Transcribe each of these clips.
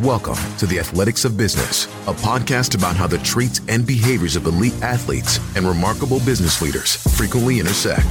Welcome to the Athletics of Business, a podcast about how the traits and behaviors of elite athletes and remarkable business leaders frequently intersect.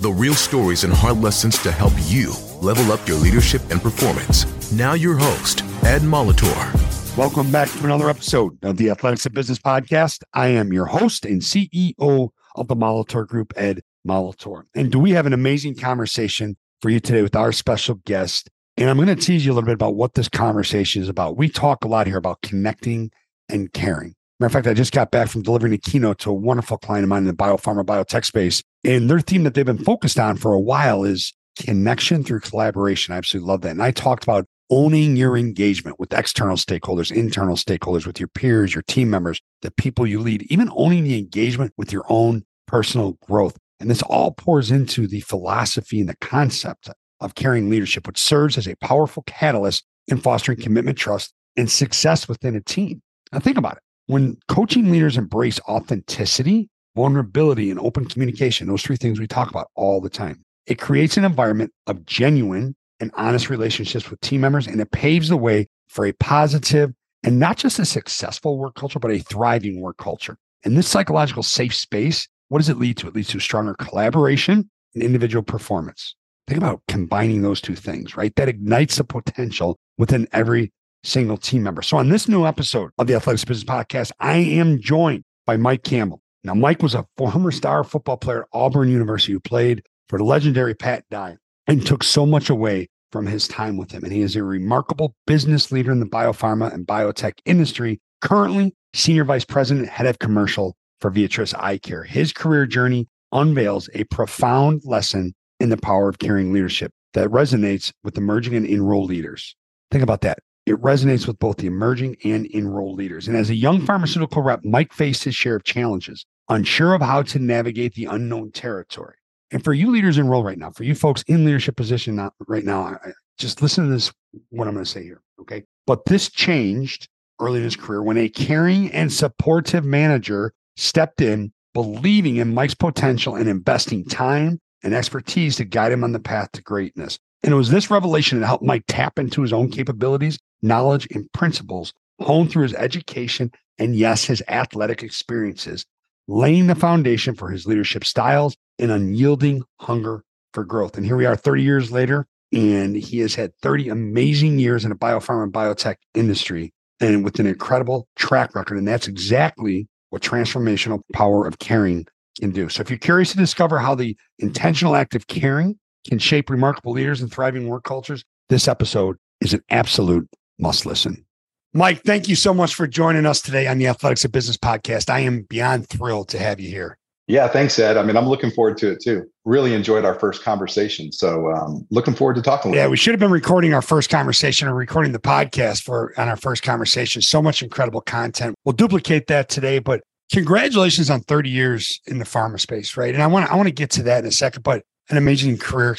The real stories and hard lessons to help you level up your leadership and performance. Now, your host, Ed Molitor. Welcome back to another episode of the Athletics of Business podcast. I am your host and CEO of the Molitor Group, Ed Molitor. And do we have an amazing conversation for you today with our special guest, and I'm going to tease you a little bit about what this conversation is about. We talk a lot here about connecting and caring. Matter of fact, I just got back from delivering a keynote to a wonderful client of mine in the biopharma biotech space. And their theme that they've been focused on for a while is connection through collaboration. I absolutely love that. And I talked about owning your engagement with external stakeholders, internal stakeholders, with your peers, your team members, the people you lead, even owning the engagement with your own personal growth. And this all pours into the philosophy and the concept of caring leadership, which serves as a powerful catalyst in fostering commitment, trust, and success within a team. Now, think about it. When coaching leaders embrace authenticity, vulnerability, and open communication, those three things we talk about all the time, it creates an environment of genuine and honest relationships with team members, and it paves the way for a positive and not just a successful work culture, but a thriving work culture. And this psychological safe space, what does it lead to? It leads to stronger collaboration and individual performance. Think about combining those two things, right? That ignites the potential within every single team member. So, on this new episode of the Athletics Business Podcast, I am joined by Mike Campbell. Now, Mike was a former star football player at Auburn University who played for the legendary Pat Dye and took so much away from his time with him. And he is a remarkable business leader in the biopharma and biotech industry, currently senior vice president, head of commercial for Viatris Eye Care. His career journey unveils a profound lesson in the power of caring leadership that resonates with emerging and enrolled leaders. Think about that. It resonates with both the emerging and enrolled leaders. And as a young pharmaceutical rep, Mike faced his share of challenges, unsure of how to navigate the unknown territory. And for you leaders enrolled right now, for you folks in leadership position right now, just listen to this, what I'm going to say here. Okay. But this changed early in his career when a caring and supportive manager stepped in, believing in Mike's potential and investing time and expertise to guide him on the path to greatness. And it was this revelation that helped Mike tap into his own capabilities, knowledge, and principles honed through his education and, yes, his athletic experiences, laying the foundation for his leadership styles and unyielding hunger for growth. And here we are 30 years later, and he has had 30 amazing years in the biopharma and biotech industry and with an incredible track record. And that's exactly what transformational power of caring can do. So if you're curious to discover how the intentional act of caring can shape remarkable leaders and thriving work cultures, this episode is an absolute must listen. Mike, thank you so much for joining us today on the Athletics of Business podcast. I am beyond thrilled to have you here. Yeah, thanks, Ed. I mean, I'm looking forward to it too. Really enjoyed our first conversation. So, um, looking forward to talking. Yeah, we should have been recording our first conversation or recording the podcast for on our first conversation. So much incredible content. We'll duplicate that today, but congratulations on 30 years in the pharma space, right? And I want I want to get to that in a second, but an amazing career,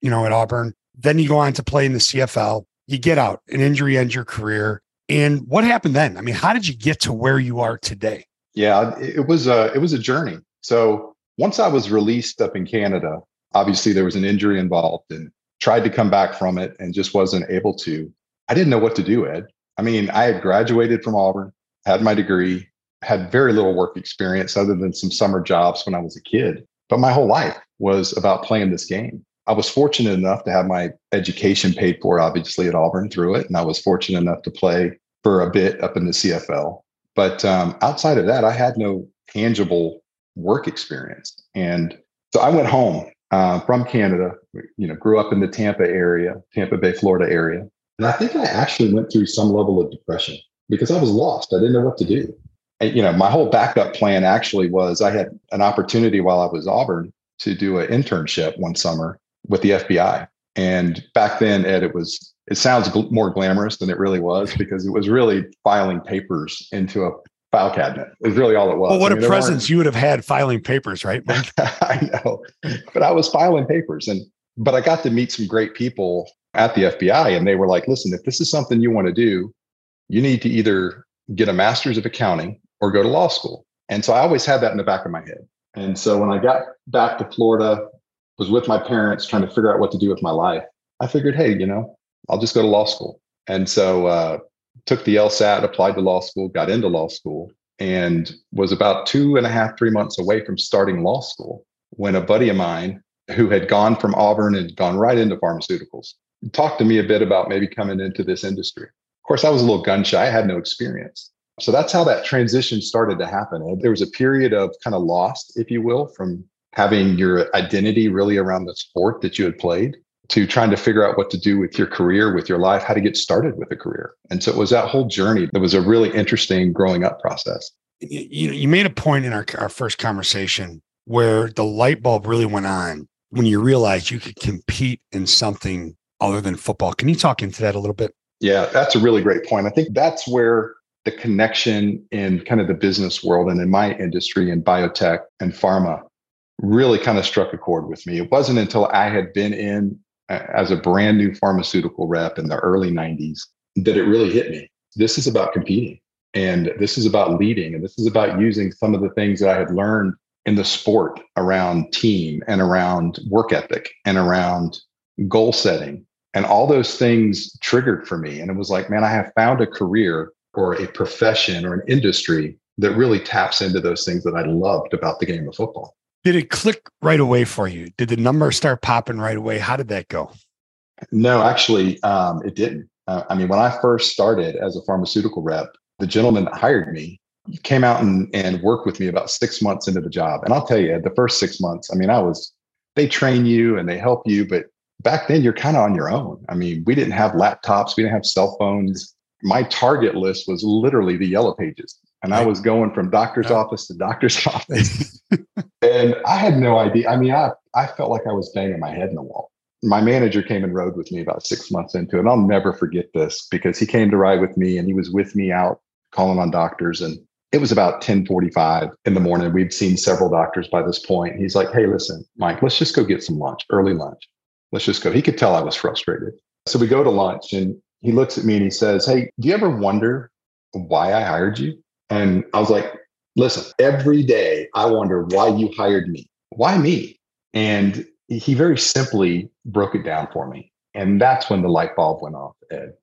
you know, at Auburn. Then you go on to play in the CFL. You get out, an injury ends your career. And what happened then? I mean, how did you get to where you are today? Yeah, it was a it was a journey. So once I was released up in Canada, obviously there was an injury involved and tried to come back from it and just wasn't able to. I didn't know what to do, Ed. I mean, I had graduated from Auburn, had my degree, had very little work experience other than some summer jobs when I was a kid. But my whole life was about playing this game. I was fortunate enough to have my education paid for, obviously, at Auburn through it. And I was fortunate enough to play for a bit up in the CFL. But um, outside of that, I had no tangible work experience. And so I went home uh, from Canada, you know, grew up in the Tampa area, Tampa Bay, Florida area. And I think I actually went through some level of depression because I was lost. I didn't know what to do you know, my whole backup plan actually was I had an opportunity while I was Auburn to do an internship one summer with the FBI. And back then, Ed, it was it sounds gl- more glamorous than it really was because it was really filing papers into a file cabinet. It was really all it was. Well, what I mean, a presence you would have had filing papers, right? I know, but I was filing papers, and but I got to meet some great people at the FBI, and they were like, "Listen, if this is something you want to do, you need to either get a master's of accounting or go to law school. And so I always had that in the back of my head. And so when I got back to Florida, was with my parents trying to figure out what to do with my life. I figured, hey, you know, I'll just go to law school. And so uh, took the LSAT, applied to law school, got into law school, and was about two and a half, three months away from starting law school when a buddy of mine who had gone from Auburn and gone right into pharmaceuticals talked to me a bit about maybe coming into this industry. Of course, I was a little gun shy, I had no experience. So that's how that transition started to happen. Uh, there was a period of kind of lost, if you will, from having your identity really around the sport that you had played to trying to figure out what to do with your career, with your life, how to get started with a career. And so it was that whole journey that was a really interesting growing up process. You, you made a point in our, our first conversation where the light bulb really went on when you realized you could compete in something other than football. Can you talk into that a little bit? Yeah, that's a really great point. I think that's where the connection in kind of the business world and in my industry in biotech and pharma really kind of struck a chord with me. It wasn't until I had been in uh, as a brand new pharmaceutical rep in the early 90s that it really hit me. This is about competing and this is about leading and this is about using some of the things that I had learned in the sport around team and around work ethic and around goal setting. And all those things triggered for me. And it was like, man, I have found a career or a profession or an industry that really taps into those things that I loved about the game of football. Did it click right away for you? Did the numbers start popping right away? How did that go? No, actually, um, it didn't. Uh, I mean, when I first started as a pharmaceutical rep, the gentleman that hired me came out and, and worked with me about six months into the job. And I'll tell you, the first six months, I mean, I was, they train you and they help you, but back then you're kind of on your own. I mean, we didn't have laptops, we didn't have cell phones. My target list was literally the yellow pages. And I was going from doctor's yeah. office to doctor's office. and I had no idea. I mean, I, I felt like I was banging my head in the wall. My manager came and rode with me about six months into it. And I'll never forget this because he came to ride with me and he was with me out calling on doctors. And it was about 1045 in the morning. We'd seen several doctors by this point. He's like, hey, listen, Mike, let's just go get some lunch, early lunch. Let's just go. He could tell I was frustrated. So we go to lunch and he looks at me and he says, Hey, do you ever wonder why I hired you? And I was like, listen, every day I wonder why you hired me. Why me? And he very simply broke it down for me. And that's when the light bulb went off, Ed,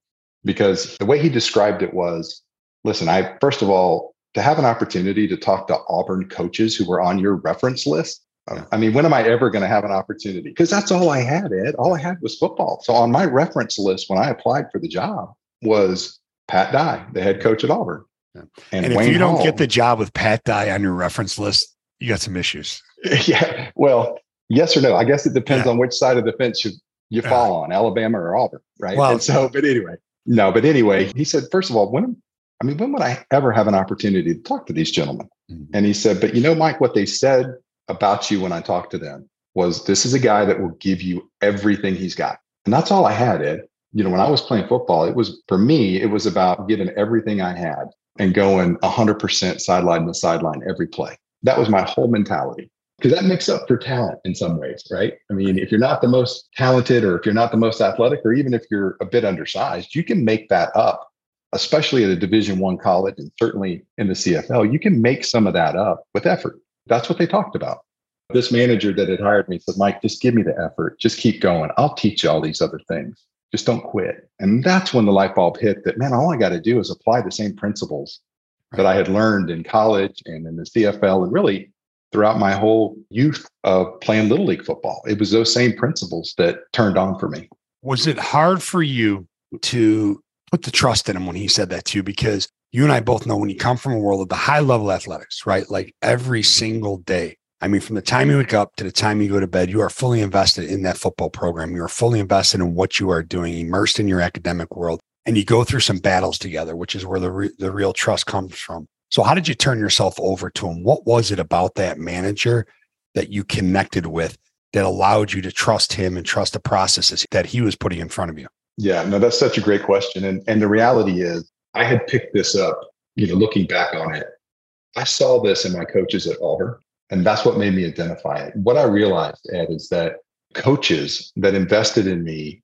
because the way he described it was listen, I, first of all, to have an opportunity to talk to Auburn coaches who were on your reference list. I mean, when am I ever going to have an opportunity? Because that's all I had, Ed. All I had was football. So on my reference list when I applied for the job was Pat Dye, the head coach at Auburn. And, and if you don't Hall. get the job with Pat Dye on your reference list, you got some issues. yeah. Well, yes or no. I guess it depends yeah. on which side of the fence you, you yeah. fall on, Alabama or Auburn, right? Well, and so, but anyway, no, but anyway, he said, first of all, when, I mean, when would I ever have an opportunity to talk to these gentlemen? Mm-hmm. And he said, but you know, Mike, what they said about you when I talked to them was this is a guy that will give you everything he's got. And that's all I had, Ed. You know, when I was playing football, it was for me, it was about giving everything I had and going 100% sideline to sideline every play. That was my whole mentality because that makes up for talent in some ways, right? I mean, if you're not the most talented or if you're not the most athletic or even if you're a bit undersized, you can make that up, especially at a division 1 college and certainly in the CFL, you can make some of that up with effort. That's what they talked about. This manager that had hired me said, "Mike, just give me the effort. Just keep going. I'll teach you all these other things." just don't quit. And that's when the light bulb hit that, man, all I got to do is apply the same principles that I had learned in college and in the CFL and really throughout my whole youth of playing Little League football. It was those same principles that turned on for me. Was it hard for you to put the trust in him when he said that to you? Because you and I both know when you come from a world of the high level athletics, right? Like every single day, I mean, from the time you wake up to the time you go to bed, you are fully invested in that football program. You are fully invested in what you are doing, immersed in your academic world, and you go through some battles together, which is where the re- the real trust comes from. So, how did you turn yourself over to him? What was it about that manager that you connected with that allowed you to trust him and trust the processes that he was putting in front of you? Yeah, no, that's such a great question. And and the reality is, I had picked this up. You know, looking back on it, I saw this in my coaches at Auburn. And that's what made me identify it. What I realized, Ed, is that coaches that invested in me,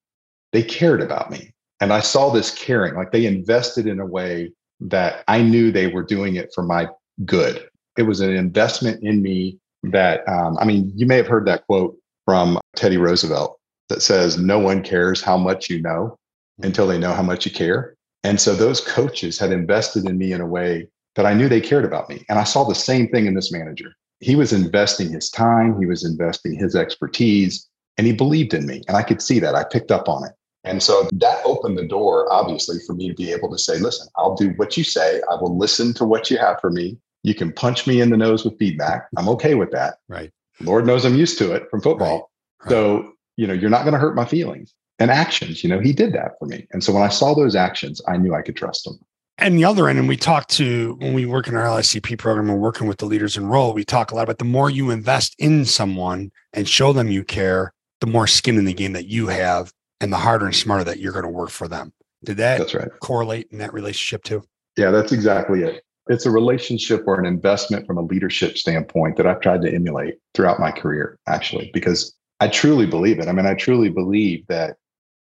they cared about me. And I saw this caring, like they invested in a way that I knew they were doing it for my good. It was an investment in me that, um, I mean, you may have heard that quote from Teddy Roosevelt that says, No one cares how much you know until they know how much you care. And so those coaches had invested in me in a way that I knew they cared about me. And I saw the same thing in this manager. He was investing his time, he was investing his expertise, and he believed in me. And I could see that. I picked up on it. And so that opened the door, obviously, for me to be able to say, listen, I'll do what you say. I will listen to what you have for me. You can punch me in the nose with feedback. I'm okay with that. Right. Lord knows I'm used to it from football. Right. Right. So, you know, you're not going to hurt my feelings and actions. You know, he did that for me. And so when I saw those actions, I knew I could trust him. And the other end, and we talk to when we work in our LICP program and working with the leaders in role, we talk a lot about the more you invest in someone and show them you care, the more skin in the game that you have and the harder and smarter that you're going to work for them. Did that that's right. correlate in that relationship too? Yeah, that's exactly it. It's a relationship or an investment from a leadership standpoint that I've tried to emulate throughout my career, actually, because I truly believe it. I mean, I truly believe that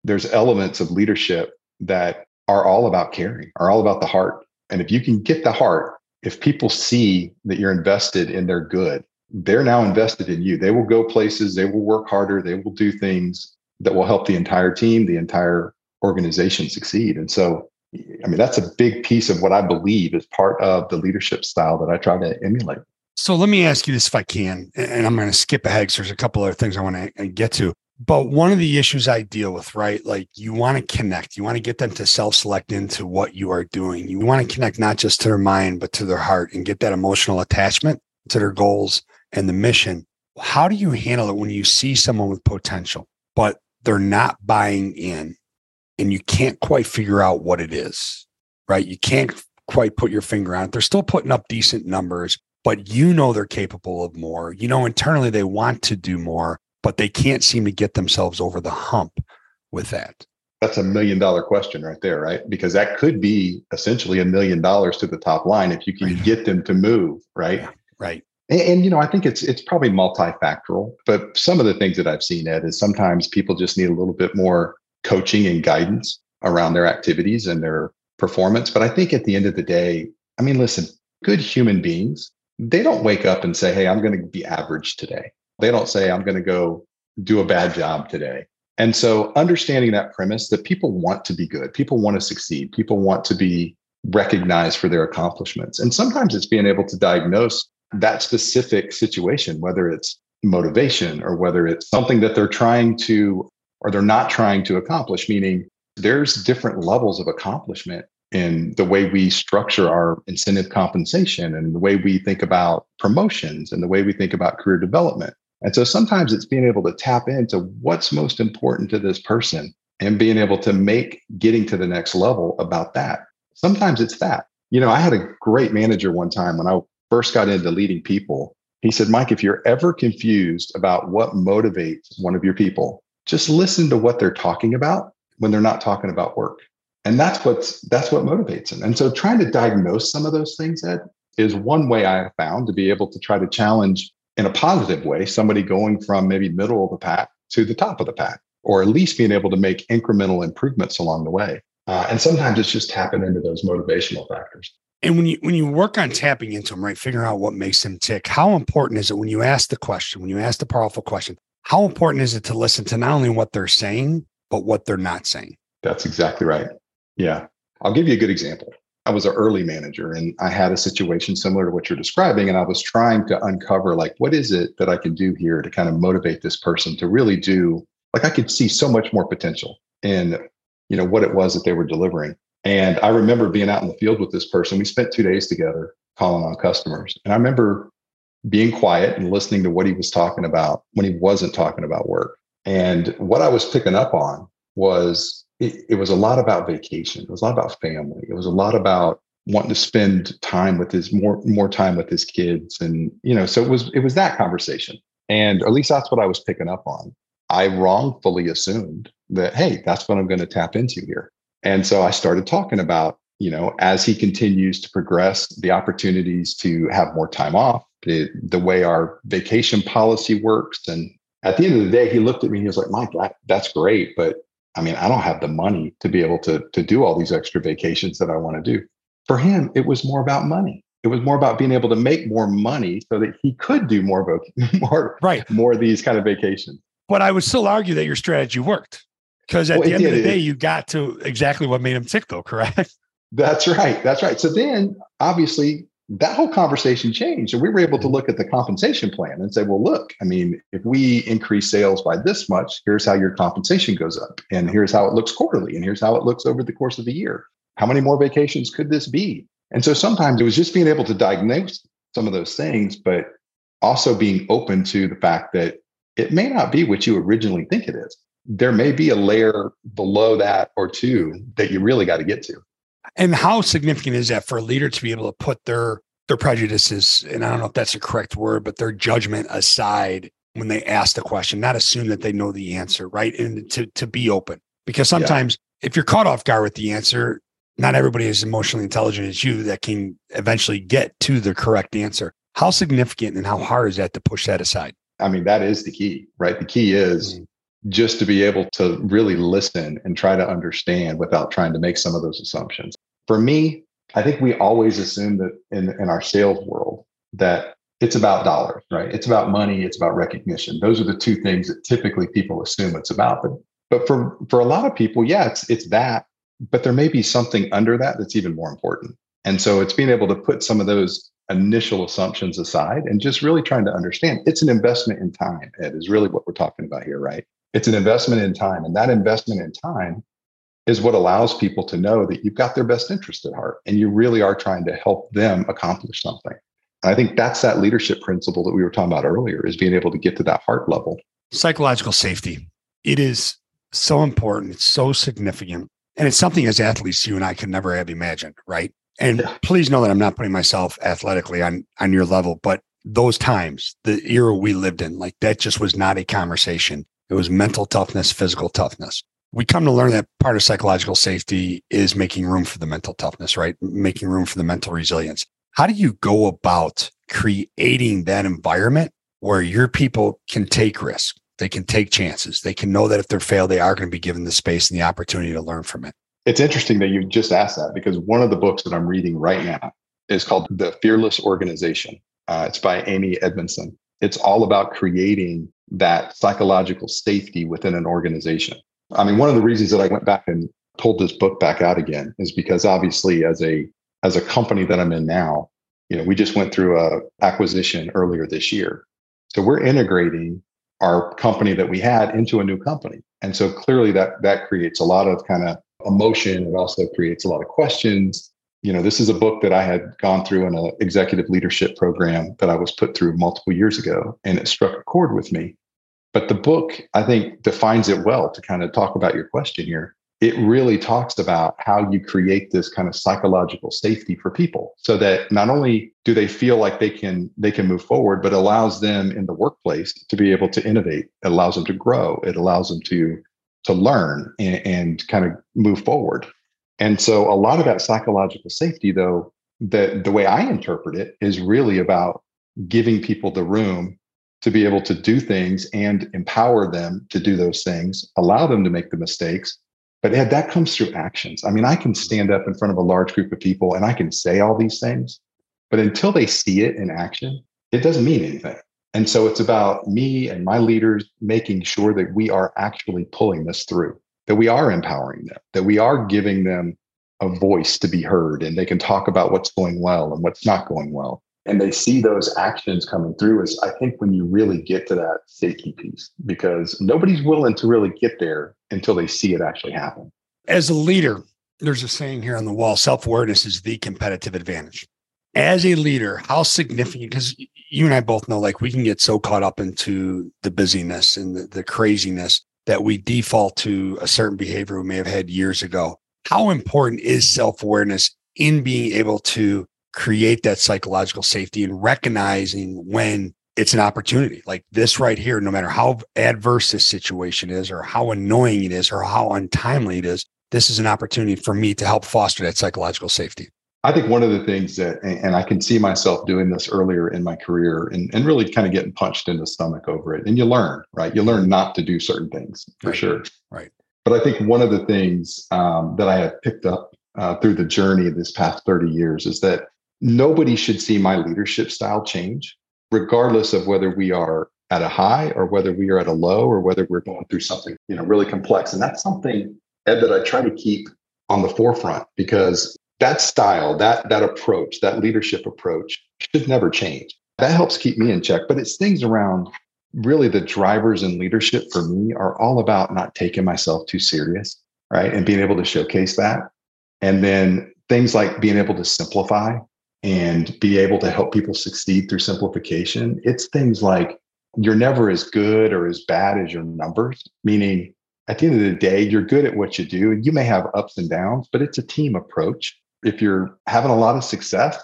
there's elements of leadership that are all about caring, are all about the heart. And if you can get the heart, if people see that you're invested in their good, they're now invested in you. They will go places, they will work harder, they will do things that will help the entire team, the entire organization succeed. And so, I mean, that's a big piece of what I believe is part of the leadership style that I try to emulate. So let me ask you this if I can, and I'm going to skip ahead because there's a couple other things I want to uh, get to. But one of the issues I deal with, right? Like you want to connect, you want to get them to self select into what you are doing. You want to connect not just to their mind, but to their heart and get that emotional attachment to their goals and the mission. How do you handle it when you see someone with potential, but they're not buying in and you can't quite figure out what it is, right? You can't quite put your finger on it. They're still putting up decent numbers, but you know they're capable of more. You know, internally they want to do more, but they can't seem to get themselves over the hump with that? That's a million dollar question right there, right? Because that could be essentially a million dollars to the top line if you can right. get them to move, right? Yeah, right. And, and, you know, I think it's it's probably multifactorial, but some of the things that I've seen, Ed, is sometimes people just need a little bit more coaching and guidance around their activities and their performance. But I think at the end of the day, I mean, listen, good human beings, they don't wake up and say, Hey, I'm going to be average today. They don't say, I'm going to go do a bad job today. And so understanding that premise that people want to be good, people want to succeed, people want to be recognized for their accomplishments. And sometimes it's being able to diagnose that specific situation, whether it's motivation or whether it's something that they're trying to or they're not trying to accomplish, meaning there's different levels of accomplishment in the way we structure our incentive compensation and the way we think about promotions and the way we think about career development. And so sometimes it's being able to tap into what's most important to this person and being able to make getting to the next level about that. Sometimes it's that. You know, I had a great manager one time when I first got into leading people. He said, Mike, if you're ever confused about what motivates one of your people, just listen to what they're talking about when they're not talking about work. And that's what's that's what motivates them. And so trying to diagnose some of those things, Ed, is one way I have found to be able to try to challenge in a positive way, somebody going from maybe middle of the pack to the top of the pack, or at least being able to make incremental improvements along the way. Uh, and sometimes it's just tapping into those motivational factors. And when you when you work on tapping into them, right, figuring out what makes them tick, how important is it when you ask the question, when you ask the powerful question, how important is it to listen to not only what they're saying, but what they're not saying? That's exactly right. Yeah. I'll give you a good example. I was an early manager and I had a situation similar to what you're describing. And I was trying to uncover, like, what is it that I can do here to kind of motivate this person to really do, like, I could see so much more potential in, you know, what it was that they were delivering. And I remember being out in the field with this person. We spent two days together calling on customers. And I remember being quiet and listening to what he was talking about when he wasn't talking about work. And what I was picking up on was it, it, was a lot about vacation. It was a lot about family. It was a lot about wanting to spend time with his more more time with his kids, and you know, so it was it was that conversation, and at least that's what I was picking up on. I wrongfully assumed that hey, that's what I'm going to tap into here, and so I started talking about you know as he continues to progress, the opportunities to have more time off, the the way our vacation policy works, and at the end of the day, he looked at me and he was like, Mike, that, that's great, but I mean, I don't have the money to be able to, to do all these extra vacations that I want to do. For him, it was more about money. It was more about being able to make more money so that he could do more, voc- more, right. more of these kind of vacations. But I would still argue that your strategy worked. Because at well, the end did. of the day, you got to exactly what made him tick, though, correct? That's right. That's right. So then, obviously, that whole conversation changed. And we were able to look at the compensation plan and say, well, look, I mean, if we increase sales by this much, here's how your compensation goes up. And here's how it looks quarterly. And here's how it looks over the course of the year. How many more vacations could this be? And so sometimes it was just being able to diagnose some of those things, but also being open to the fact that it may not be what you originally think it is. There may be a layer below that or two that you really got to get to. And how significant is that for a leader to be able to put their their prejudices, and I don't know if that's the correct word, but their judgment aside when they ask the question, not assume that they know the answer, right? And to to be open. Because sometimes yeah. if you're caught off guard with the answer, not everybody is emotionally intelligent as you that can eventually get to the correct answer. How significant and how hard is that to push that aside? I mean, that is the key, right? The key is mm-hmm just to be able to really listen and try to understand without trying to make some of those assumptions. For me, I think we always assume that in, in our sales world that it's about dollars, right? It's about money, it's about recognition. Those are the two things that typically people assume it's about. But but for for a lot of people, yeah, it's it's that, but there may be something under that that's even more important. And so it's being able to put some of those initial assumptions aside and just really trying to understand it's an investment in time, Ed, is really what we're talking about here, right? It's an investment in time. And that investment in time is what allows people to know that you've got their best interest at heart and you really are trying to help them accomplish something. I think that's that leadership principle that we were talking about earlier is being able to get to that heart level. Psychological safety. It is so important. It's so significant. And it's something as athletes you and I could never have imagined, right? And yeah. please know that I'm not putting myself athletically on on your level, but those times, the era we lived in, like that just was not a conversation. It was mental toughness, physical toughness. We come to learn that part of psychological safety is making room for the mental toughness, right? Making room for the mental resilience. How do you go about creating that environment where your people can take risks? They can take chances. They can know that if they're failed, they are going to be given the space and the opportunity to learn from it. It's interesting that you just asked that because one of the books that I'm reading right now is called The Fearless Organization. Uh, it's by Amy Edmondson. It's all about creating that psychological safety within an organization. I mean, one of the reasons that I went back and pulled this book back out again is because obviously as a as a company that I'm in now, you know, we just went through a acquisition earlier this year. So we're integrating our company that we had into a new company. And so clearly that that creates a lot of kind of emotion. It also creates a lot of questions you know this is a book that i had gone through in an executive leadership program that i was put through multiple years ago and it struck a chord with me but the book i think defines it well to kind of talk about your question here. It really talks about how you create this kind of psychological safety for people so that not only do they feel like they can they can move forward but allows them in the workplace to be able to innovate. It allows them to grow. It allows them to to learn and, and kind of move forward. And so a lot of that psychological safety, though, that the way I interpret it is really about giving people the room to be able to do things and empower them to do those things, allow them to make the mistakes. But Ed, that comes through actions. I mean, I can stand up in front of a large group of people and I can say all these things, but until they see it in action, it doesn't mean anything. And so it's about me and my leaders making sure that we are actually pulling this through that we are empowering them, that we are giving them a voice to be heard and they can talk about what's going well and what's not going well. And they see those actions coming through is I think when you really get to that safety piece, because nobody's willing to really get there until they see it actually happen. As a leader, there's a saying here on the wall self awareness is the competitive advantage. As a leader, how significant, because you and I both know, like we can get so caught up into the busyness and the, the craziness that we default to a certain behavior we may have had years ago. How important is self awareness in being able to create that psychological safety and recognizing when it's an opportunity like this right here, no matter how adverse this situation is, or how annoying it is, or how untimely it is, this is an opportunity for me to help foster that psychological safety. I think one of the things that, and I can see myself doing this earlier in my career and, and really kind of getting punched in the stomach over it. And you learn, right? You learn not to do certain things for right. sure. Right. But I think one of the things um, that I have picked up uh, through the journey of this past 30 years is that nobody should see my leadership style change, regardless of whether we are at a high or whether we are at a low or whether we're going through something, you know, really complex. And that's something, Ed, that I try to keep on the forefront because that style, that that approach, that leadership approach should never change. That helps keep me in check. But it's things around really the drivers and leadership for me are all about not taking myself too serious, right? And being able to showcase that. And then things like being able to simplify and be able to help people succeed through simplification. It's things like you're never as good or as bad as your numbers, meaning at the end of the day, you're good at what you do. And you may have ups and downs, but it's a team approach. If you're having a lot of success,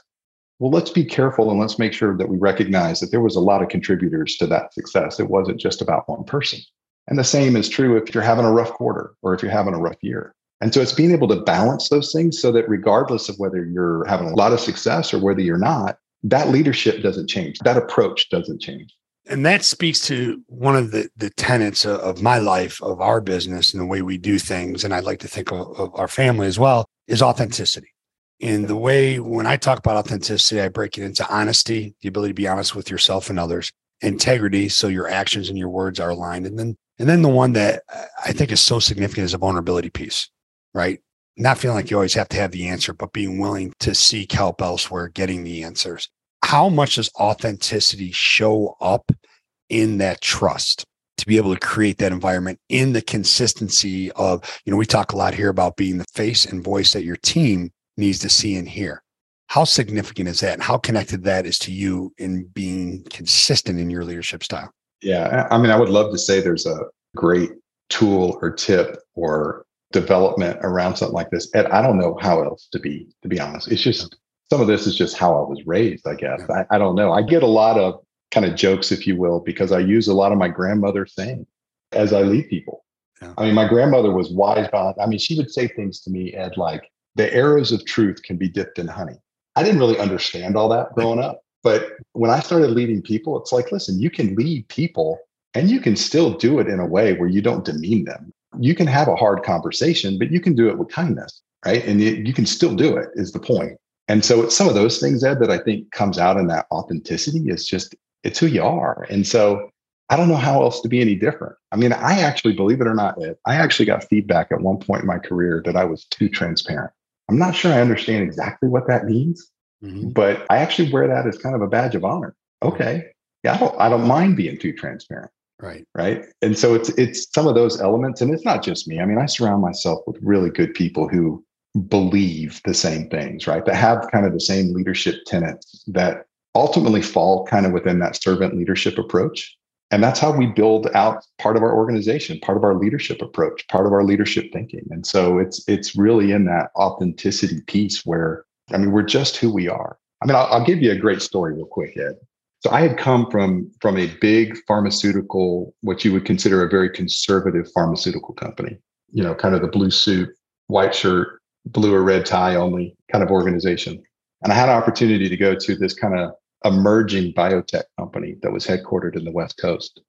well, let's be careful and let's make sure that we recognize that there was a lot of contributors to that success. It wasn't just about one person. And the same is true if you're having a rough quarter or if you're having a rough year. And so it's being able to balance those things so that regardless of whether you're having a lot of success or whether you're not, that leadership doesn't change. That approach doesn't change. And that speaks to one of the, the tenets of my life, of our business, and the way we do things. And I'd like to think of, of our family as well is authenticity. In the way when I talk about authenticity, I break it into honesty, the ability to be honest with yourself and others, integrity, so your actions and your words are aligned, and then and then the one that uh, I think is so significant is a vulnerability piece right? Not feeling like you always have to have the answer, but being willing to seek help elsewhere, getting the answers. How much does authenticity show up in that trust to be able to create that environment in the consistency of, you know, we talk a lot here about being the face and voice that your team needs to see and hear. How significant is that? And how connected that is to you in being consistent in your leadership style? Yeah. I mean, I would love to say there's a great tool or tip or development around something like this. And I don't know how else to be, to be honest. It's just some of this is just how I was raised, I guess. I, I don't know. I get a lot of kind of jokes, if you will, because I use a lot of my grandmother's saying as I lead people. Yeah. I mean, my grandmother was wise about I mean, she would say things to me, Ed, like the arrows of truth can be dipped in honey. I didn't really understand all that growing up. But when I started leading people, it's like, listen, you can lead people and you can still do it in a way where you don't demean them you can have a hard conversation, but you can do it with kindness, right? And you, you can still do it is the point. And so it's some of those things, Ed, that I think comes out in that authenticity is just, it's who you are. And so I don't know how else to be any different. I mean, I actually, believe it or not, Ed, I actually got feedback at one point in my career that I was too transparent. I'm not sure I understand exactly what that means, mm-hmm. but I actually wear that as kind of a badge of honor. Okay. Yeah, I don't, I don't mind being too transparent. Right. Right. And so it's it's some of those elements. And it's not just me. I mean, I surround myself with really good people who believe the same things, right? That have kind of the same leadership tenets that ultimately fall kind of within that servant leadership approach. And that's how we build out part of our organization, part of our leadership approach, part of our leadership thinking. And so it's it's really in that authenticity piece where I mean, we're just who we are. I mean, I'll, I'll give you a great story real quick, Ed. So I had come from from a big pharmaceutical, what you would consider a very conservative pharmaceutical company. You know, kind of the blue suit, white shirt, blue or red tie only kind of organization. And I had an opportunity to go to this kind of emerging biotech company that was headquartered in the West Coast.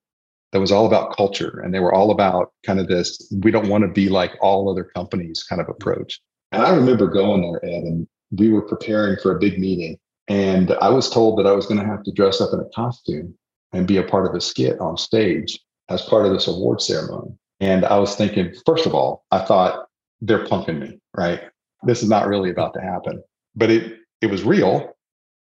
That was all about culture, and they were all about kind of this. We don't want to be like all other companies kind of approach. And I remember going there, Ed, and we were preparing for a big meeting and I was told that I was going to have to dress up in a costume and be a part of a skit on stage as part of this award ceremony. And I was thinking, first of all, I thought they're punking me, right? This is not really about to happen. But it it was real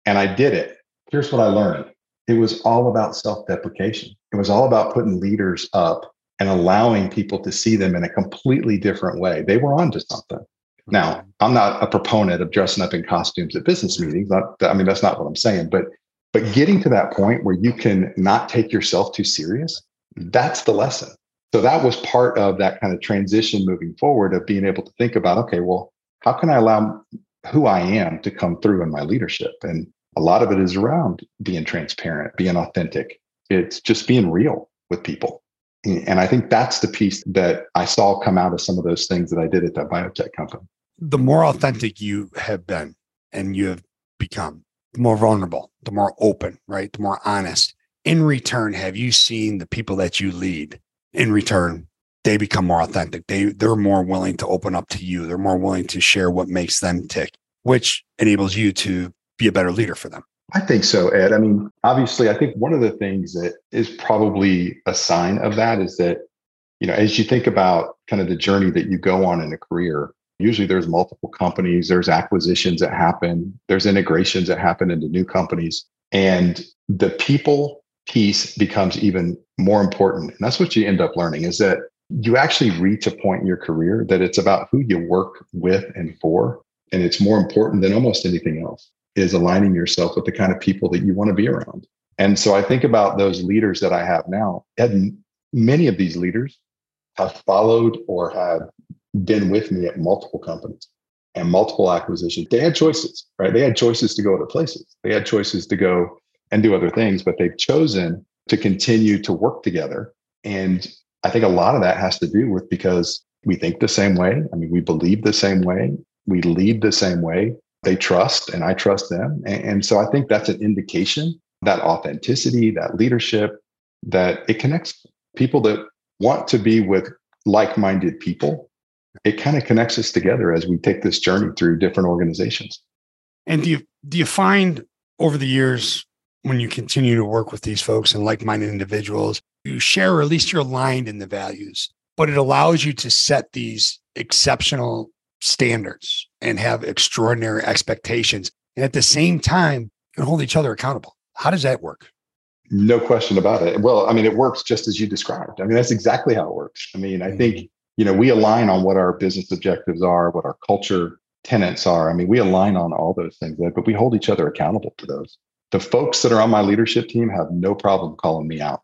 and I did it. Here's what I learned. It was all about self-deprecation. It was all about putting leaders up and allowing people to see them in a completely different way. They were onto something. Now, I'm not a proponent of dressing up in costumes at business meetings. Not, I mean, that's not what I'm saying. But but getting to that point where you can not take yourself too serious, that's the lesson. So that was part of that kind of transition moving forward of being able to think about, okay, well, how can I allow who I am to come through in my leadership? And a lot of it is around being transparent, being authentic. It's just being real with people. And I think that's the piece that I saw come out of some of those things that I did at that biotech company the more authentic you have been and you have become, the more vulnerable, the more open, right? The more honest. In return, have you seen the people that you lead in return? They become more authentic. They they're more willing to open up to you. They're more willing to share what makes them tick, which enables you to be a better leader for them. I think so, Ed. I mean, obviously, I think one of the things that is probably a sign of that is that, you know, as you think about kind of the journey that you go on in a career, usually there's multiple companies, there's acquisitions that happen, there's integrations that happen into new companies. And the people piece becomes even more important. And that's what you end up learning is that you actually reach a point in your career that it's about who you work with and for. And it's more important than almost anything else is aligning yourself with the kind of people that you want to be around. And so I think about those leaders that I have now. And many of these leaders have followed or have been with me at multiple companies and multiple acquisitions. They had choices, right? They had choices to go other places. They had choices to go and do other things, but they've chosen to continue to work together. And I think a lot of that has to do with because we think the same way. I mean, we believe the same way. We lead the same way. They trust, and I trust them. And, and so I think that's an indication that authenticity, that leadership, that it connects people that want to be with like minded people it kind of connects us together as we take this journey through different organizations. And do you do you find over the years when you continue to work with these folks and like-minded individuals, you share or at least you're aligned in the values, but it allows you to set these exceptional standards and have extraordinary expectations. And at the same time, can hold each other accountable. How does that work? No question about it. Well, I mean, it works just as you described. I mean, that's exactly how it works. I mean, I think mm-hmm. You know, we align on what our business objectives are, what our culture tenets are. I mean, we align on all those things, but we hold each other accountable to those. The folks that are on my leadership team have no problem calling me out.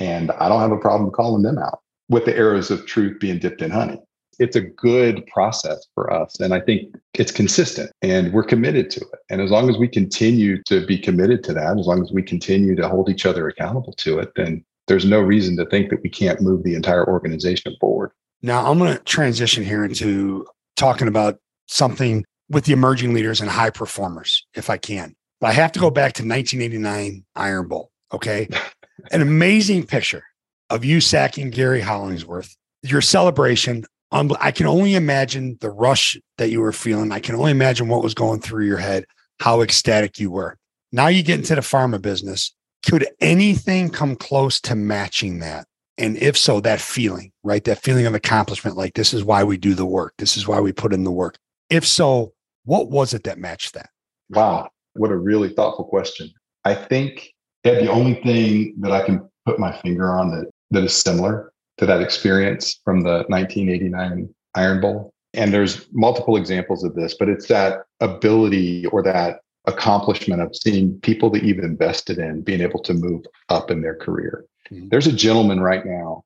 And I don't have a problem calling them out with the arrows of truth being dipped in honey. It's a good process for us. And I think it's consistent and we're committed to it. And as long as we continue to be committed to that, as long as we continue to hold each other accountable to it, then there's no reason to think that we can't move the entire organization forward. Now I'm going to transition here into talking about something with the emerging leaders and high performers, if I can. But I have to go back to 1989 Iron Bowl. Okay. An amazing picture of you sacking Gary Hollingsworth, your celebration. Um, I can only imagine the rush that you were feeling. I can only imagine what was going through your head, how ecstatic you were. Now you get into the pharma business. Could anything come close to matching that? And if so, that feeling, right? That feeling of accomplishment, like this is why we do the work. This is why we put in the work. If so, what was it that matched that? Wow. What a really thoughtful question. I think the only thing that I can put my finger on that, that is similar to that experience from the 1989 Iron Bowl. And there's multiple examples of this, but it's that ability or that accomplishment of seeing people that you've invested in being able to move up in their career. Mm-hmm. There's a gentleman right now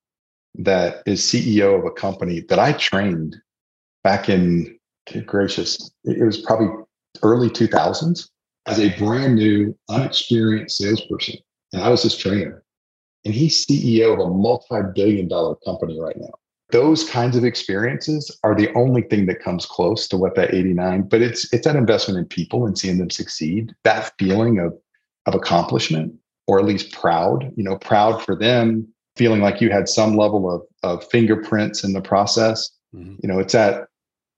that is CEO of a company that I trained back in, gracious, it was probably early 2000s as a brand new, unexperienced salesperson. And I was his trainer. And he's CEO of a multi billion dollar company right now. Those kinds of experiences are the only thing that comes close to what that 89, but it's it's that investment in people and seeing them succeed, that feeling of of accomplishment or at least proud, you know, proud for them, feeling like you had some level of, of fingerprints in the process. Mm-hmm. You know, it's at,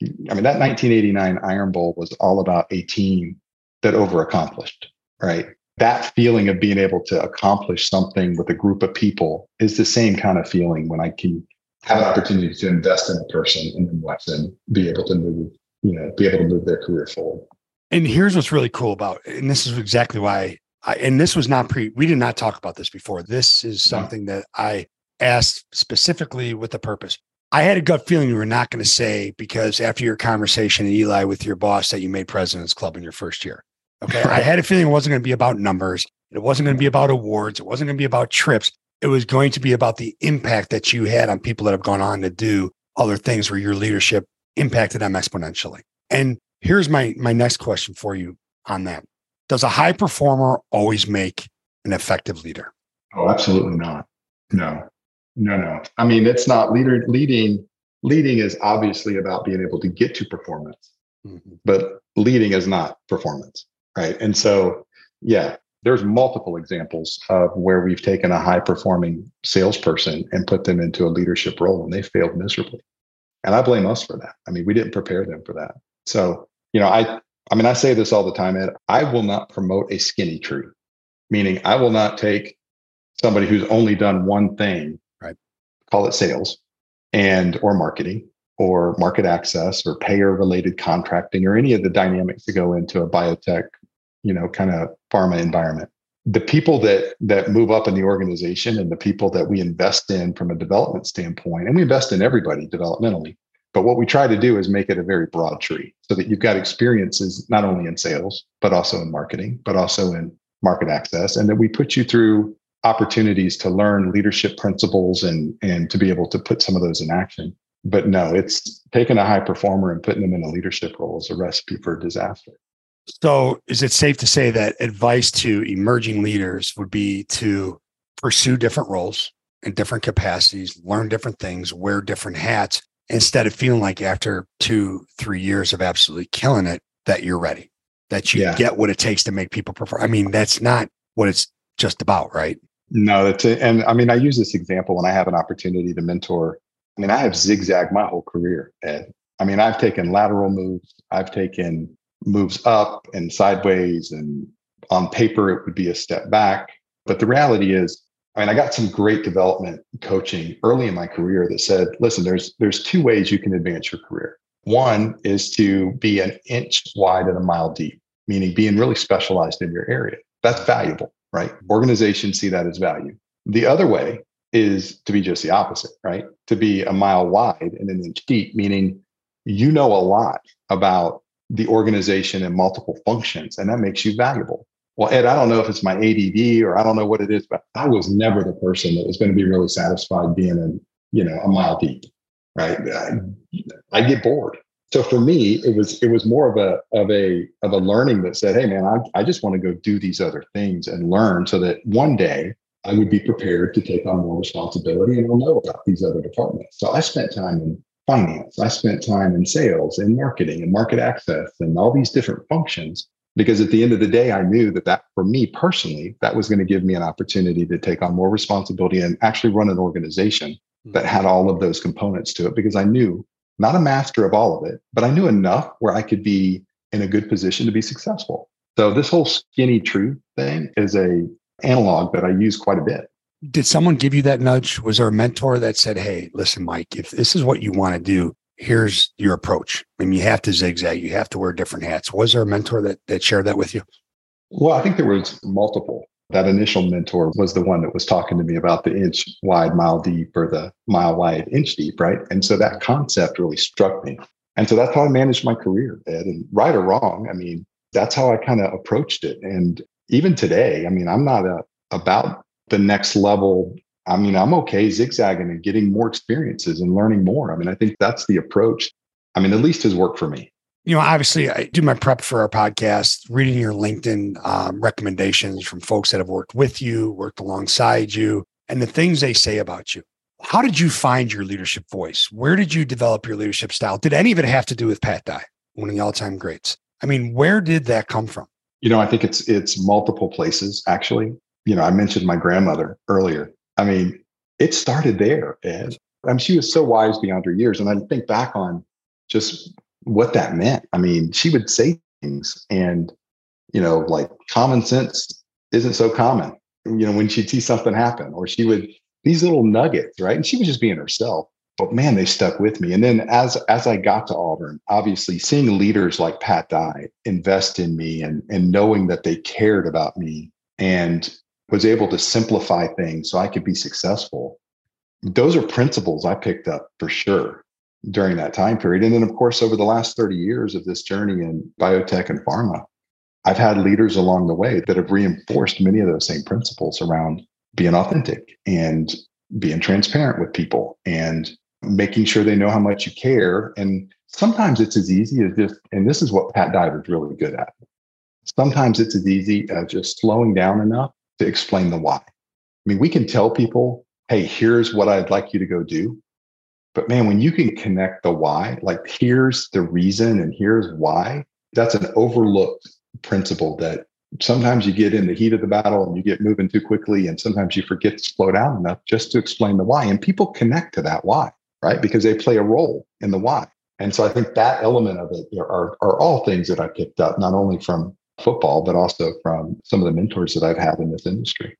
I mean, that 1989 Iron Bowl was all about a team that over accomplished, right? That feeling of being able to accomplish something with a group of people is the same kind of feeling when I can have an opportunity to invest in a person and then watch them be able to move, you know, be able to move their career forward. And here's what's really cool about, and this is exactly why I, and this was not pre, we did not talk about this before. This is mm-hmm. something that I asked specifically with the purpose. I had a gut feeling you were not going to say because after your conversation at Eli with your boss that you made President's Club in your first year. Okay. I had a feeling it wasn't going to be about numbers. It wasn't going to be about awards. It wasn't going to be about trips. It was going to be about the impact that you had on people that have gone on to do other things where your leadership impacted them exponentially. And here's my my next question for you on that. Does a high performer always make an effective leader? Oh, absolutely not. No, no, no. I mean, it's not leader leading. Leading is obviously about being able to get to performance, mm-hmm. but leading is not performance, right? And so, yeah, there's multiple examples of where we've taken a high performing salesperson and put them into a leadership role and they failed miserably. And I blame us for that. I mean, we didn't prepare them for that. So, you know, I I mean, I say this all the time, Ed. I will not promote a skinny tree, meaning I will not take somebody who's only done one thing, right? Call it sales and or marketing or market access or payer related contracting or any of the dynamics that go into a biotech, you know, kind of pharma environment. The people that that move up in the organization and the people that we invest in from a development standpoint, and we invest in everybody developmentally, but what we try to do is make it a very broad tree so that you've got experiences not only in sales, but also in marketing, but also in market access. And that we put you through opportunities to learn leadership principles and, and to be able to put some of those in action. But no, it's taking a high performer and putting them in a leadership role is a recipe for disaster. So, is it safe to say that advice to emerging leaders would be to pursue different roles and different capacities, learn different things, wear different hats, instead of feeling like after two, three years of absolutely killing it, that you're ready, that you yeah. get what it takes to make people prefer. I mean, that's not what it's just about, right? No, that's it. And I mean, I use this example when I have an opportunity to mentor. I mean, I have zigzagged my whole career, Ed. I mean, I've taken lateral moves, I've taken moves up and sideways, and on paper, it would be a step back. But the reality is, I mean, I got some great development coaching early in my career that said, listen, there's there's two ways you can advance your career. One is to be an inch wide and a mile deep, meaning being really specialized in your area. That's valuable, right? Organizations see that as value. The other way is to be just the opposite, right? To be a mile wide and an inch deep, meaning you know a lot about the organization and multiple functions, and that makes you valuable well, Ed, I don't know if it's my ADD or I don't know what it is, but I was never the person that was going to be really satisfied being in, you know, a mile deep, right? I, I get bored. So for me, it was it was more of a of a of a learning that said, hey man, I, I just want to go do these other things and learn so that one day I would be prepared to take on more responsibility and I'll know about these other departments. So I spent time in finance, I spent time in sales and marketing and market access and all these different functions because at the end of the day i knew that that for me personally that was going to give me an opportunity to take on more responsibility and actually run an organization hmm. that had all of those components to it because i knew not a master of all of it but i knew enough where i could be in a good position to be successful. So this whole skinny tree thing is a analog that i use quite a bit did someone give you that nudge was there a mentor that said hey listen mike if this is what you want to do here's your approach. I mean, you have to zigzag, you have to wear different hats. Was there a mentor that, that shared that with you? Well, I think there was multiple. That initial mentor was the one that was talking to me about the inch wide, mile deep, or the mile wide, inch deep, right? And so that concept really struck me. And so that's how I managed my career, Ed. And right or wrong, I mean, that's how I kind of approached it. And even today, I mean, I'm not a, about the next level I mean, I'm okay zigzagging and getting more experiences and learning more. I mean, I think that's the approach. I mean, at least has worked for me. You know, obviously, I do my prep for our podcast, reading your LinkedIn um, recommendations from folks that have worked with you, worked alongside you, and the things they say about you. How did you find your leadership voice? Where did you develop your leadership style? Did any of it have to do with Pat Dye, one of the all-time greats? I mean, where did that come from? You know, I think it's it's multiple places actually. You know, I mentioned my grandmother earlier. I mean, it started there, Ed. I mean, she was so wise beyond her years. And I think back on just what that meant. I mean, she would say things and, you know, like common sense isn't so common, you know, when she'd see something happen, or she would, these little nuggets, right? And she was just being herself. But man, they stuck with me. And then as as I got to Auburn, obviously seeing leaders like Pat Dye invest in me and and knowing that they cared about me and was able to simplify things so I could be successful. Those are principles I picked up for sure during that time period. And then, of course, over the last 30 years of this journey in biotech and pharma, I've had leaders along the way that have reinforced many of those same principles around being authentic and being transparent with people and making sure they know how much you care. And sometimes it's as easy as just, and this is what Pat Dye is really good at. Sometimes it's as easy as just slowing down enough to explain the why. I mean, we can tell people, hey, here's what I'd like you to go do. But man, when you can connect the why, like here's the reason and here's why, that's an overlooked principle that sometimes you get in the heat of the battle and you get moving too quickly. And sometimes you forget to slow down enough just to explain the why. And people connect to that why, right? Because they play a role in the why. And so I think that element of it are, are all things that I picked up, not only from football, but also from some of the mentors that I've had in this industry.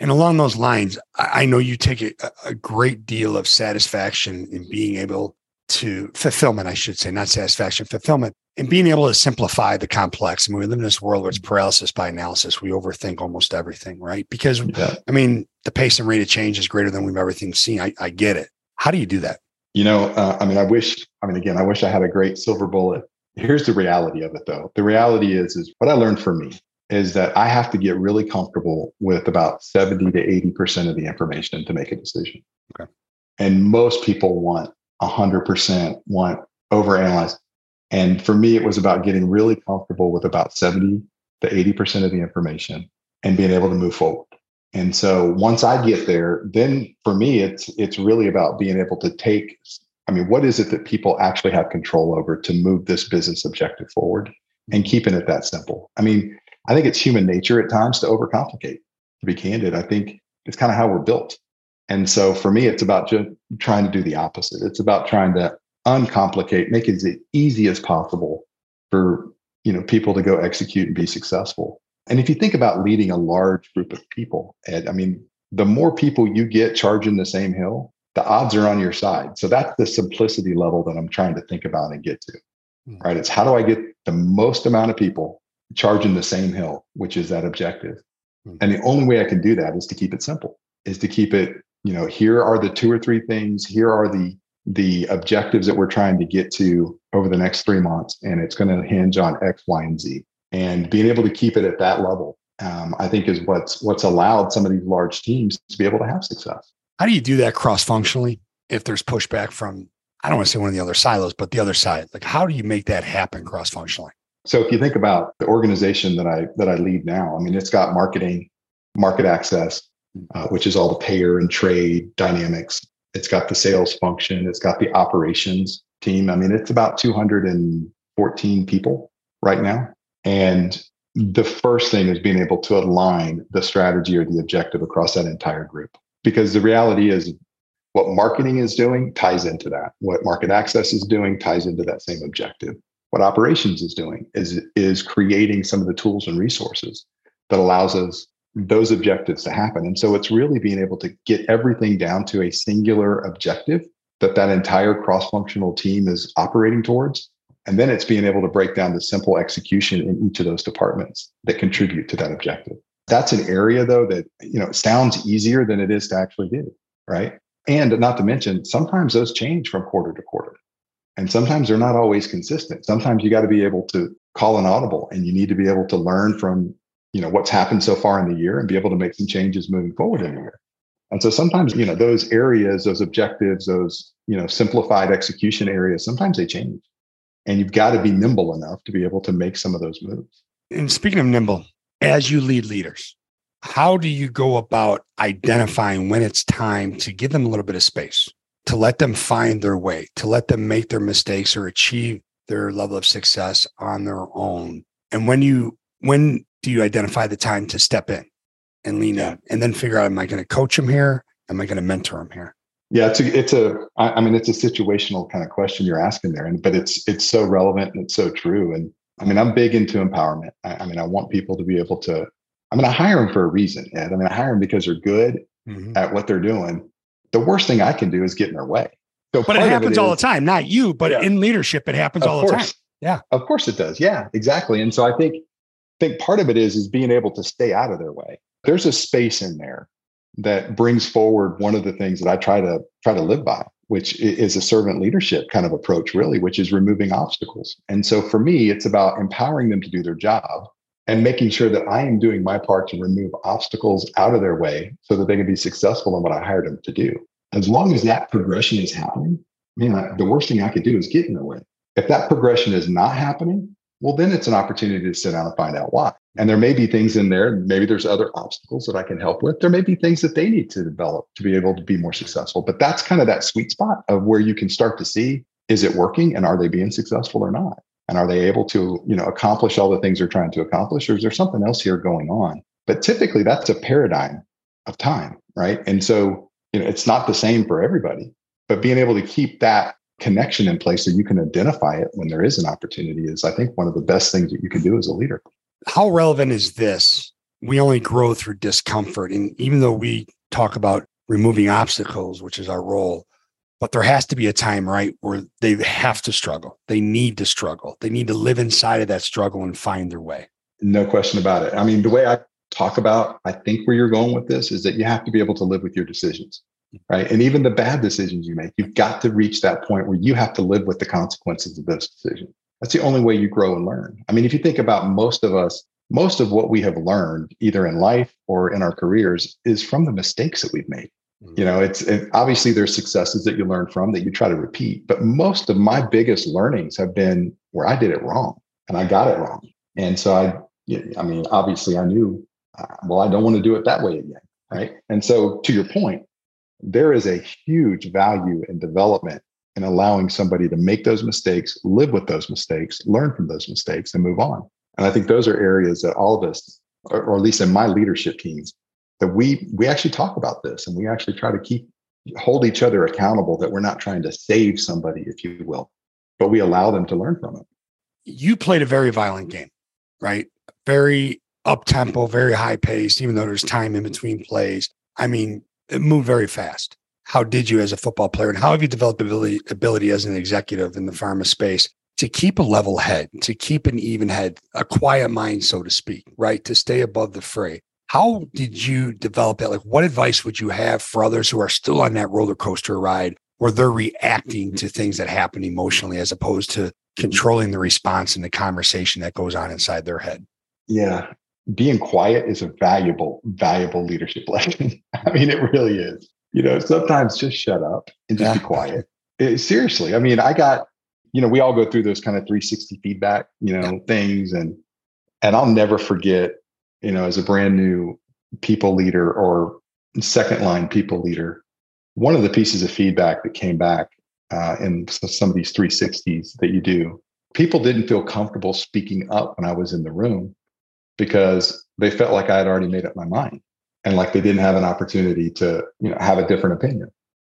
And along those lines, I know you take a, a great deal of satisfaction in being able to fulfillment, I should say, not satisfaction, fulfillment, and being able to simplify the complex. I mean, we live in this world where it's paralysis by analysis. We overthink almost everything, right? Because yeah. I mean, the pace and rate of change is greater than we've ever seen. I, I get it. How do you do that? You know, uh, I mean, I wish, I mean, again, I wish I had a great silver bullet. Here's the reality of it though. The reality is, is what I learned from me is that I have to get really comfortable with about 70 to 80% of the information to make a decision. Okay. And most people want 100%, want overanalyze. And for me, it was about getting really comfortable with about 70 to 80% of the information and being able to move forward. And so once I get there, then for me, it's it's really about being able to take. I mean, what is it that people actually have control over to move this business objective forward and keeping it that simple? I mean, I think it's human nature at times to overcomplicate. To be candid, I think it's kind of how we're built. And so for me, it's about just trying to do the opposite. It's about trying to uncomplicate, make it as easy as possible for you know people to go execute and be successful. And if you think about leading a large group of people, Ed, I mean, the more people you get charging the same hill, the odds are on your side. So that's the simplicity level that I'm trying to think about and get to. Mm-hmm. Right. It's how do I get the most amount of people charging the same hill, which is that objective. Mm-hmm. And the only way I can do that is to keep it simple, is to keep it, you know, here are the two or three things, here are the the objectives that we're trying to get to over the next three months. And it's going to hinge on X, Y, and Z. And being able to keep it at that level, um, I think, is what's what's allowed some of these large teams to be able to have success. How do you do that cross functionally? If there's pushback from, I don't want to say one of the other silos, but the other side, like how do you make that happen cross functionally? So if you think about the organization that I that I lead now, I mean, it's got marketing, market access, uh, which is all the payer and trade dynamics. It's got the sales function. It's got the operations team. I mean, it's about 214 people right now. And the first thing is being able to align the strategy or the objective across that entire group. Because the reality is, what marketing is doing ties into that. What market access is doing ties into that same objective. What operations is doing is, is creating some of the tools and resources that allows us those objectives to happen. And so it's really being able to get everything down to a singular objective that that entire cross-functional team is operating towards. And then it's being able to break down the simple execution in each of those departments that contribute to that objective. That's an area though that, you know, sounds easier than it is to actually do, right? And not to mention, sometimes those change from quarter to quarter. And sometimes they're not always consistent. Sometimes you got to be able to call an audible and you need to be able to learn from you know what's happened so far in the year and be able to make some changes moving forward in the year and so sometimes you know those areas those objectives those you know simplified execution areas sometimes they change and you've got to be nimble enough to be able to make some of those moves and speaking of nimble as you lead leaders? How do you go about identifying when it's time to give them a little bit of space to let them find their way to let them make their mistakes or achieve their level of success on their own? And when you when do you identify the time to step in and lean in and then figure out am i going to coach him here? Am i going to mentor him here? Yeah it's a it's a i mean it's a situational kind of question you're asking there and but it's it's so relevant and it's so true and i mean i'm big into empowerment. I, I mean i want people to be able to i mean i hire them for a reason ed. I mean i hire them because they're good mm-hmm. at what they're doing. The worst thing i can do is get in their way. So but it happens it all is, the time not you but yeah. in leadership it happens all course. the time. Yeah. Of course it does. Yeah exactly. And so i think think part of it is is being able to stay out of their way. There's a space in there that brings forward one of the things that I try to try to live by, which is a servant leadership kind of approach, really, which is removing obstacles. And so for me, it's about empowering them to do their job and making sure that I am doing my part to remove obstacles out of their way so that they can be successful in what I hired them to do. As long as that progression is happening, man, the worst thing I could do is get in their way. If that progression is not happening, well, then it's an opportunity to sit down and find out why. And there may be things in there, maybe there's other obstacles that I can help with. There may be things that they need to develop to be able to be more successful. But that's kind of that sweet spot of where you can start to see is it working and are they being successful or not? And are they able to, you know, accomplish all the things they're trying to accomplish? Or is there something else here going on? But typically that's a paradigm of time, right? And so, you know, it's not the same for everybody, but being able to keep that connection in place so you can identify it when there is an opportunity is, I think, one of the best things that you can do as a leader. How relevant is this? We only grow through discomfort. And even though we talk about removing obstacles, which is our role, but there has to be a time, right, where they have to struggle. They need to struggle. They need to live inside of that struggle and find their way. No question about it. I mean, the way I talk about, I think where you're going with this is that you have to be able to live with your decisions, right? And even the bad decisions you make, you've got to reach that point where you have to live with the consequences of those decisions. That's the only way you grow and learn. I mean, if you think about most of us, most of what we have learned, either in life or in our careers, is from the mistakes that we've made. You know, it's it, obviously there's successes that you learn from that you try to repeat, but most of my biggest learnings have been where I did it wrong and I got it wrong. And so I, I mean, obviously I knew, uh, well, I don't want to do it that way again. Right. And so to your point, there is a huge value in development in allowing somebody to make those mistakes, live with those mistakes, learn from those mistakes, and move on. And I think those are areas that all of us, or, or at least in my leadership teams, that we we actually talk about this and we actually try to keep hold each other accountable that we're not trying to save somebody if you will but we allow them to learn from it. You played a very violent game right? Very up tempo very high pace even though there's time in between plays. I mean it moved very fast how did you as a football player and how have you developed ability ability as an executive in the pharma space to keep a level head to keep an even head a quiet mind so to speak right to stay above the fray how did you develop that? Like, what advice would you have for others who are still on that roller coaster ride where they're reacting to things that happen emotionally as opposed to controlling the response and the conversation that goes on inside their head? Yeah. Being quiet is a valuable, valuable leadership lesson. I mean, it really is. You know, sometimes just shut up and just yeah. be quiet. It, seriously. I mean, I got, you know, we all go through those kind of 360 feedback, you know, yeah. things and and I'll never forget you know, as a brand new people leader or second line people leader, one of the pieces of feedback that came back uh, in some of these 360s that you do, people didn't feel comfortable speaking up when I was in the room because they felt like I had already made up my mind and like they didn't have an opportunity to, you know, have a different opinion.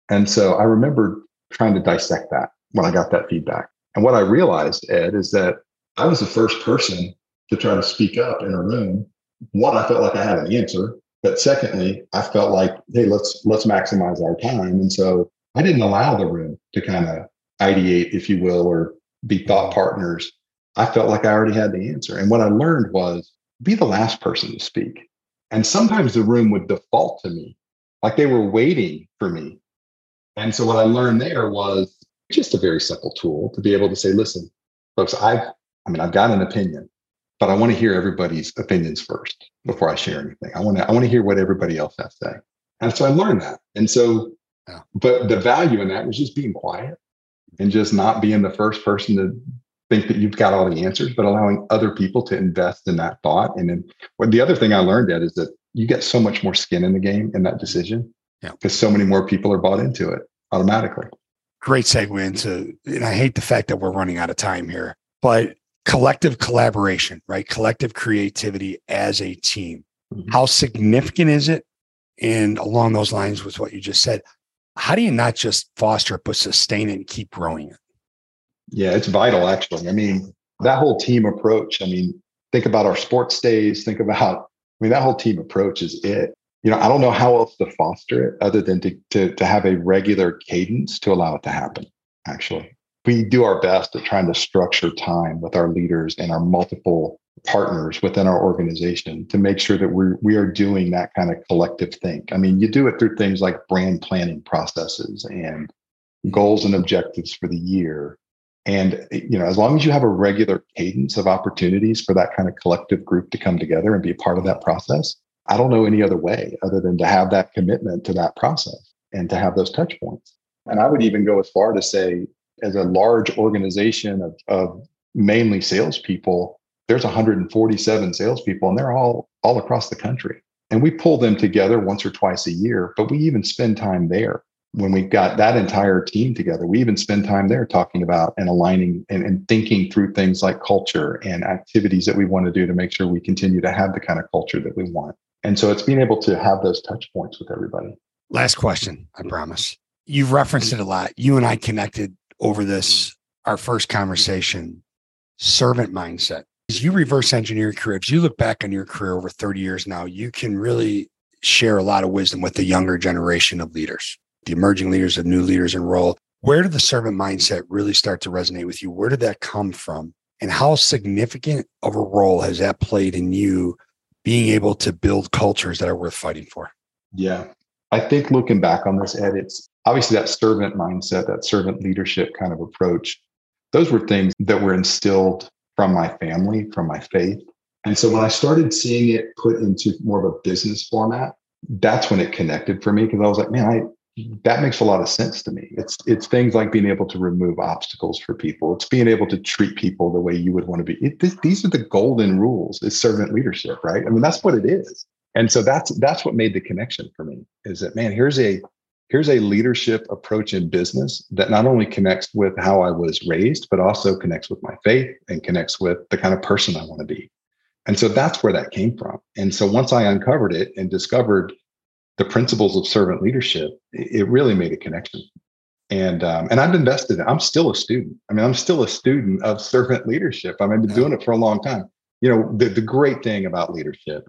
And so I remember trying to dissect that when I got that feedback. And what I realized, Ed, is that I was the first person to try to speak up in a room one, I felt like I had an answer, but secondly, I felt like, hey, let's let's maximize our time. And so I didn't allow the room to kind of ideate, if you will, or be thought partners. I felt like I already had the answer. And what I learned was be the last person to speak. And sometimes the room would default to me, like they were waiting for me. And so what I learned there was just a very simple tool to be able to say, listen, folks, I've, I mean, I've got an opinion but I want to hear everybody's opinions first before I share anything. I want to I want to hear what everybody else has to say. And so I learned that. And so, yeah. but the value in that was just being quiet and just not being the first person to think that you've got all the answers, but allowing other people to invest in that thought. And then what the other thing I learned at is that you get so much more skin in the game in that decision because yeah. so many more people are bought into it automatically. Great segue into, and I hate the fact that we're running out of time here, but collective collaboration, right? Collective creativity as a team. Mm-hmm. How significant is it? And along those lines with what you just said, how do you not just foster it, but sustain it and keep growing it? Yeah, it's vital, actually. I mean, that whole team approach, I mean, think about our sports days, think about, I mean, that whole team approach is it. You know, I don't know how else to foster it other than to, to, to have a regular cadence to allow it to happen, actually we do our best at trying to structure time with our leaders and our multiple partners within our organization to make sure that we're we are doing that kind of collective think. I mean, you do it through things like brand planning processes and goals and objectives for the year. And you know, as long as you have a regular cadence of opportunities for that kind of collective group to come together and be a part of that process, I don't know any other way other than to have that commitment to that process and to have those touch points. And I would even go as far to say as a large organization of, of mainly salespeople, there's 147 salespeople, and they're all all across the country. And we pull them together once or twice a year, but we even spend time there when we've got that entire team together. We even spend time there talking about and aligning and, and thinking through things like culture and activities that we want to do to make sure we continue to have the kind of culture that we want. And so it's being able to have those touch points with everybody. Last question, I promise. You've referenced it a lot. You and I connected over this, our first conversation, servant mindset. As you reverse engineer your career, if you look back on your career over 30 years now, you can really share a lot of wisdom with the younger generation of leaders, the emerging leaders, the new leaders in role. Where did the servant mindset really start to resonate with you? Where did that come from? And how significant of a role has that played in you being able to build cultures that are worth fighting for? Yeah. I think looking back on this, Ed, it's obviously that servant mindset, that servant leadership kind of approach. Those were things that were instilled from my family, from my faith. And so when I started seeing it put into more of a business format, that's when it connected for me because I was like, man, I that makes a lot of sense to me. It's it's things like being able to remove obstacles for people. It's being able to treat people the way you would want to be. It, these are the golden rules. It's servant leadership, right? I mean, that's what it is. And so that's that's what made the connection for me. Is that man? Here's a here's a leadership approach in business that not only connects with how I was raised, but also connects with my faith and connects with the kind of person I want to be. And so that's where that came from. And so once I uncovered it and discovered the principles of servant leadership, it really made a connection. And um, and I've invested. In I'm still a student. I mean, I'm still a student of servant leadership. I've been doing it for a long time. You know, the, the great thing about leadership,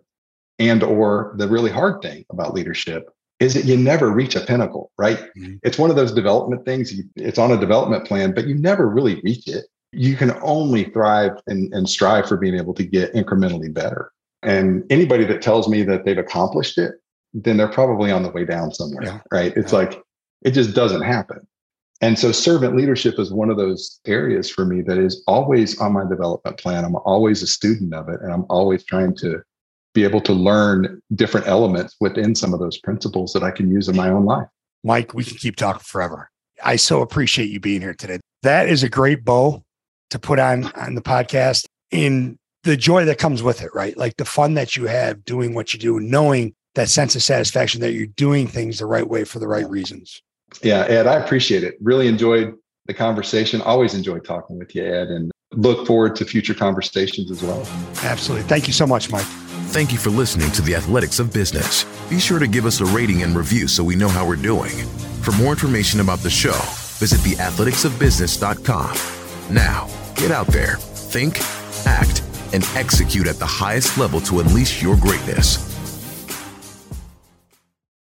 and or the really hard thing about leadership, is that you never reach a pinnacle. Right? Mm-hmm. It's one of those development things. You, it's on a development plan, but you never really reach it. You can only thrive and, and strive for being able to get incrementally better. And anybody that tells me that they've accomplished it then they're probably on the way down somewhere, yeah. right? It's yeah. like it just doesn't happen. And so servant leadership is one of those areas for me that is always on my development plan. I'm always a student of it and I'm always trying to be able to learn different elements within some of those principles that I can use in my own life. Mike, we can keep talking forever. I so appreciate you being here today. That is a great bow to put on on the podcast in the joy that comes with it, right? Like the fun that you have doing what you do, knowing that sense of satisfaction that you're doing things the right way for the right reasons. Yeah, Ed, I appreciate it. Really enjoyed the conversation. Always enjoyed talking with you, Ed, and look forward to future conversations as well. Absolutely. Thank you so much, Mike. Thank you for listening to the Athletics of Business. Be sure to give us a rating and review so we know how we're doing. For more information about the show, visit theathleticsofbusiness.com. Now, get out there, think, act, and execute at the highest level to unleash your greatness.